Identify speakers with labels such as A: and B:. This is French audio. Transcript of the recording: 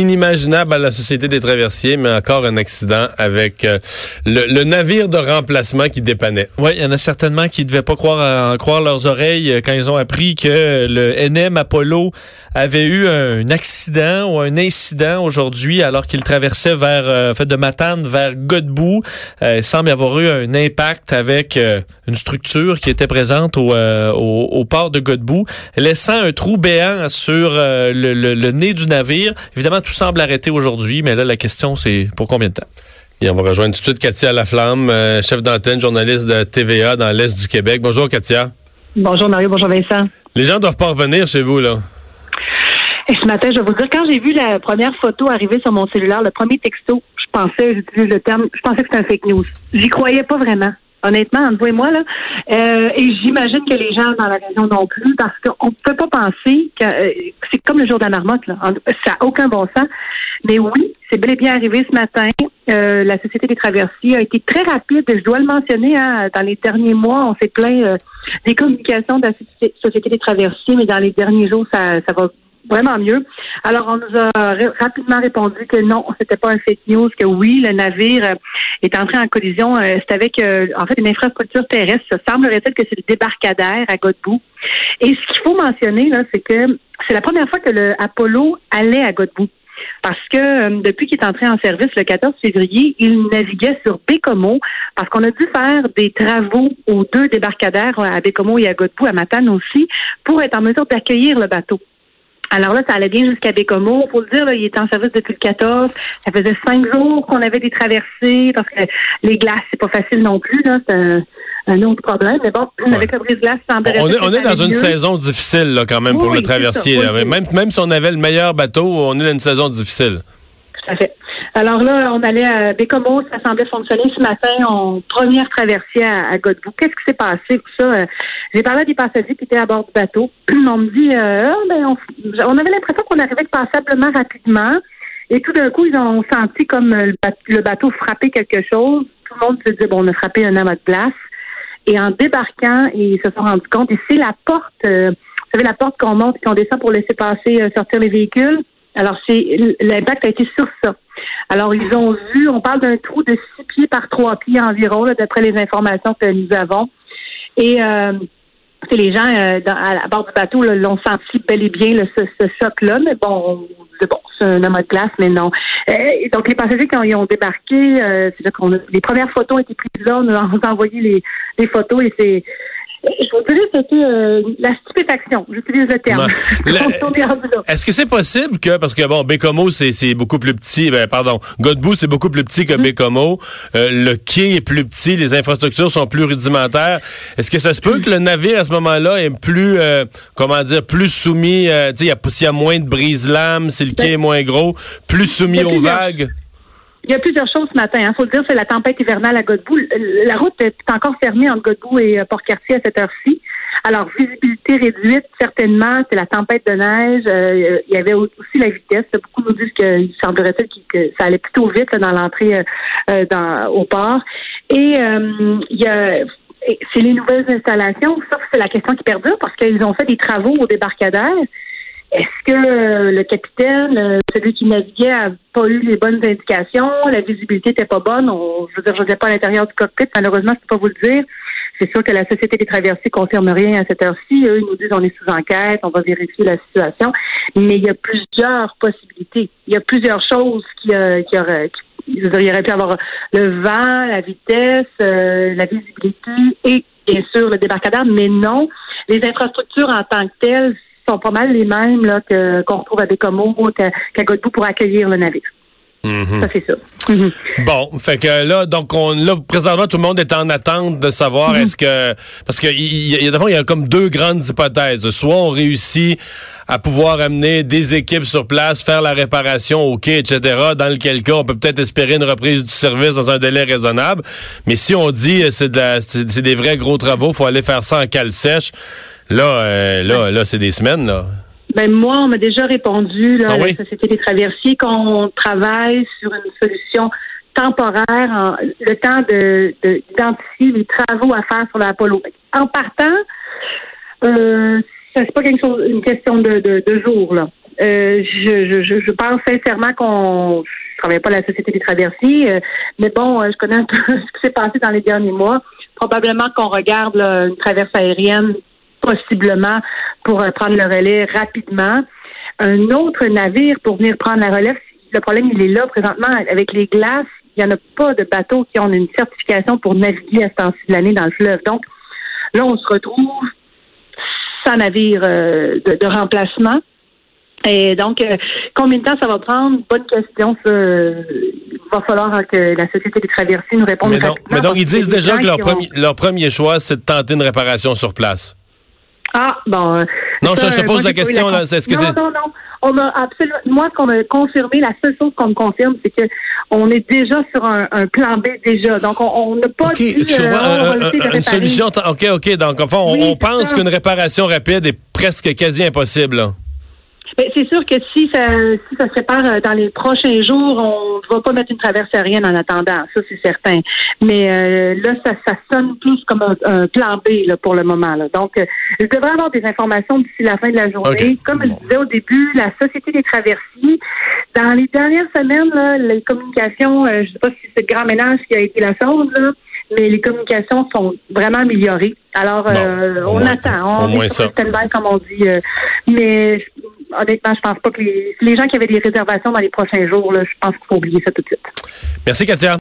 A: inimaginable à la Société des traversiers, mais encore un accident avec euh, le, navire de remplacement qui dépannait.
B: Oui, il y en a certainement qui ne devaient pas croire en croire leurs oreilles euh, quand ils ont appris que le NM Apollo avait eu un accident ou un incident aujourd'hui alors qu'il traversait vers euh, fait de Matane vers Godbout. Euh, il semble y avoir eu un impact avec euh, une structure qui était présente au, euh, port de Godbout, laissant un trou béant sur euh, le, le- le nez du navire. Évidemment, tout semble arrêté aujourd'hui, mais là, la question, c'est pour combien de temps?
A: Et on va rejoindre tout de suite Katia Laflamme, euh, chef d'antenne, journaliste de TVA dans l'Est du Québec. Bonjour Katia.
C: Bonjour Mario, bonjour Vincent.
A: Les gens doivent pas revenir chez vous, là.
C: Et ce matin, je vais vous dire, quand j'ai vu la première photo arriver sur mon cellulaire, le premier texto, je pensais, j'utilise le terme, je pensais que c'était un fake news. J'y croyais pas vraiment. Honnêtement, entre vous et moi, là. Euh, et j'imagine que les gens dans la région non plus, parce qu'on ne peut pas penser que euh, c'est comme le jour de la marmotte, là. Ça n'a aucun bon sens. Mais oui, c'est bel et bien arrivé ce matin. Euh, la Société des traversiers a été très rapide, je dois le mentionner, hein, dans les derniers mois, on s'est plaint euh, des communications de la Société des traversiers, mais dans les derniers jours, ça, ça va vraiment mieux. Alors, on nous a ra- rapidement répondu que non, c'était pas un fake news, que oui, le navire euh, est entré en collision. euh, c'est avec, euh, en fait, une infrastructure terrestre. Ça semblerait-il que c'est le débarcadère à Godbout. Et ce qu'il faut mentionner, là, c'est que c'est la première fois que le Apollo allait à Godbout. Parce que depuis qu'il est entré en service le 14 février, il naviguait sur Bécomo parce qu'on a dû faire des travaux aux deux débarcadères à Bécomo et à Godbout, à Matane aussi, pour être en mesure d'accueillir le bateau. Alors là, ça allait bien jusqu'à Bécomo. Faut le dire, là, il était en service depuis le 14. Ça faisait cinq jours qu'on avait des traversées parce que les glaces, c'est pas facile non plus. Là, c'est un, un autre problème. Mais bon, avec le brise-glace, ça semblerait
A: On est, on est dans une
C: mieux.
A: saison difficile, là, quand même,
C: Oui,
A: pour le
C: oui,
A: traversier.
C: oui.
A: Même, même si on avait le meilleur bateau, on est dans une saison difficile.
C: Tout à fait. Alors là, on allait à Bécomo, ça semblait fonctionner ce matin. On première traversée à, à Godbout. Qu'est-ce qui s'est passé pour ça? Euh, J'ai parlé à des passagers qui étaient à bord du bateau. on me dit, euh, Ah, ben, on, on avait l'impression qu'on arrivait passablement rapidement. Et tout d'un coup, ils ont senti comme euh, le bateau, le bateau frapper quelque chose. Tout le monde se dit, bon, on a frappé un amas de glace. Et en débarquant, ils se sont rendus compte. Et c'est la porte, euh, vous savez, la porte qu'on monte et qu'on descend pour laisser passer, euh, sortir les véhicules. Alors, c'est l'impact a été sur ça. Alors, ils ont vu, on parle d'un trou de six pieds par trois pieds environ, d'après les informations que nous avons. Et euh, les gens euh, à, bord du bateau l'ont senti bel et bien là, ce, ce choc-là. Mais bon, bon, c'est un homme de glace, mais non. Et donc, les passagers, quand ils ont débarqué, euh, c'est qu'on les premières photos été prises là, on on a envoyé les, les photos et c'est je dirais que c'était euh, la stupéfaction. J'utilise le terme.
A: Est-ce que c'est possible que, parce que bon, Bécomo, c'est c'est beaucoup plus petit, ben, pardon, Godbout, c'est beaucoup plus petit que
C: Mm.
A: Bécomo, euh, le quai est plus petit, les infrastructures sont plus rudimentaires. Est-ce que ça se peut que le navire, à ce moment-là, est plus, euh, comment dire, plus soumis, euh, tu sais, s'il y a moins de brise-lames, si le quai est moins gros, plus soumis
C: a
A: aux vagues?
C: Il y a plusieurs choses ce matin. Il faut le dire, c'est la tempête hivernale à Godbout. La route est encore fermée entre Godbout et euh, Port-Cartier à cette heure-ci. Alors, visibilité réduite, certainement. C'est la tempête de neige. Euh, il y avait au- aussi la vitesse. Beaucoup nous disent qu'il semblerait-il que ça allait plutôt vite là, dans l'entrée euh, euh, au port. Et euh, il y a... C'est les nouvelles installations. Ça, c'est la question qui perdure parce qu'ils ont fait des travaux au débarcadère. Est-ce que euh, le capitaine, euh, celui qui naviguait, a pas eu les bonnes indications? La visibilité était pas bonne? On, je veux dire, je pas à l'intérieur du cockpit. Malheureusement, je peux pas vous le dire. C'est sûr que la Société des traversiers confirme rien à cette heure-ci. Eux, ils nous disent on est sous enquête, on va vérifier la situation. Mais il y a plusieurs possibilités. Il y a plusieurs choses qui, euh, qui auraient... qui- il aurait pu avoir le vent, la vitesse, euh, la visibilité et bien sûr le débarcadère, mais non, les infrastructures en tant que telles, sont pas mal les mêmes là, que, qu'on retrouve à Bécomo, qu'à, qu'à Godbout pour accueillir le navire.
A: Mhm.
C: Ça, c'est ça. Mhm.
A: Bon, fait que là, donc on là présentement tout le monde est en attente de savoir
C: Mhm.
A: est-ce que parce que il y, y a comme deux grandes hypothèses. Soit on réussit à pouvoir amener des équipes sur place, faire la réparation au quai, etc. Dans lequel cas, on peut peut-être espérer une reprise du service dans un délai raisonnable. Mais si on dit euh, c'est de la, c'est, c'est des vrais gros travaux, faut aller faire ça en cale sèche. Là, euh, là, là, c'est des semaines là.
C: Ben moi, on m'a déjà répondu, là,
A: Ah
C: à
A: oui?
C: la Société des traversiers, qu'on travaille sur une solution temporaire, en- le temps de, de- d'identifier les travaux à faire sur l'Apollo. En partant, euh, ça c'est pas quelque chose, une question de, de, de jours, là. Euh, je, je, je, pense sincèrement qu'on je travaille pas à la Société des traversiers, euh, mais bon, euh, je connais un peu ce qui s'est passé dans les derniers mois. Probablement qu'on regarde là, une traverse aérienne possiblement pour euh, prendre le relais rapidement. Un autre navire pour venir prendre la relève, le problème, il est là présentement avec les glaces. Il n'y en a pas de bateaux qui ont une certification pour naviguer à ce temps-ci de l'année dans le fleuve. Donc, là, on se retrouve sans navire euh, de, de remplacement. Et donc, euh, combien de temps ça va prendre? Bonne question. Ça, euh, il va falloir que la Société des traversiers nous réponde
A: Mais, non, mais donc ils disent déjà que
C: ont-
A: leur premier choix c'est de tenter une réparation sur place.
C: Ah, bon. euh,
A: Non,
C: ça,
A: je te
C: euh,
A: pose
C: moi,
A: la question, là, est-ce que
C: non,
A: c'est-
C: non, non. On a absolument. Moi, ce qu'on a confirmé, la seule chose qu'on me confirme, c'est que on est déjà sur un, un plan B déjà. Donc, on n'a pas
A: OK,
C: dit.
A: je
C: euh,
A: vois, un- une solution. t- OK, OK. Donc, enfin, on,
C: Oui,
A: on pense
C: ça.
A: qu'une réparation rapide est presque quasi impossible. là.
C: Ben, c'est sûr que si ça, si ça se répare euh, dans les prochains jours, on ne va pas mettre une traverse aérienne en attendant. Ça, c'est certain. Mais euh, là, ça, ça sonne plus comme un, un plan B là, pour le moment. Là. Donc, euh, je devrais avoir des informations d'ici la fin de la journée. Comme je disais au début, la Société des traversiers, dans les dernières semaines, là, les communications, euh, je ne sais pas si c'est le grand ménage qui a été la chose, là, mais les communications sont vraiment améliorées. Alors, euh,
A: Bon,
C: on
A: moins-
C: attend.
A: au
C: On
A: moins
C: est sur le stand-by, comme on dit. euh, mais honnêtement, je pense pas que les, gens qui avaient des réservations dans les prochains jours, là, je pense qu'il faut oublier ça tout de suite.
A: Merci, Katia.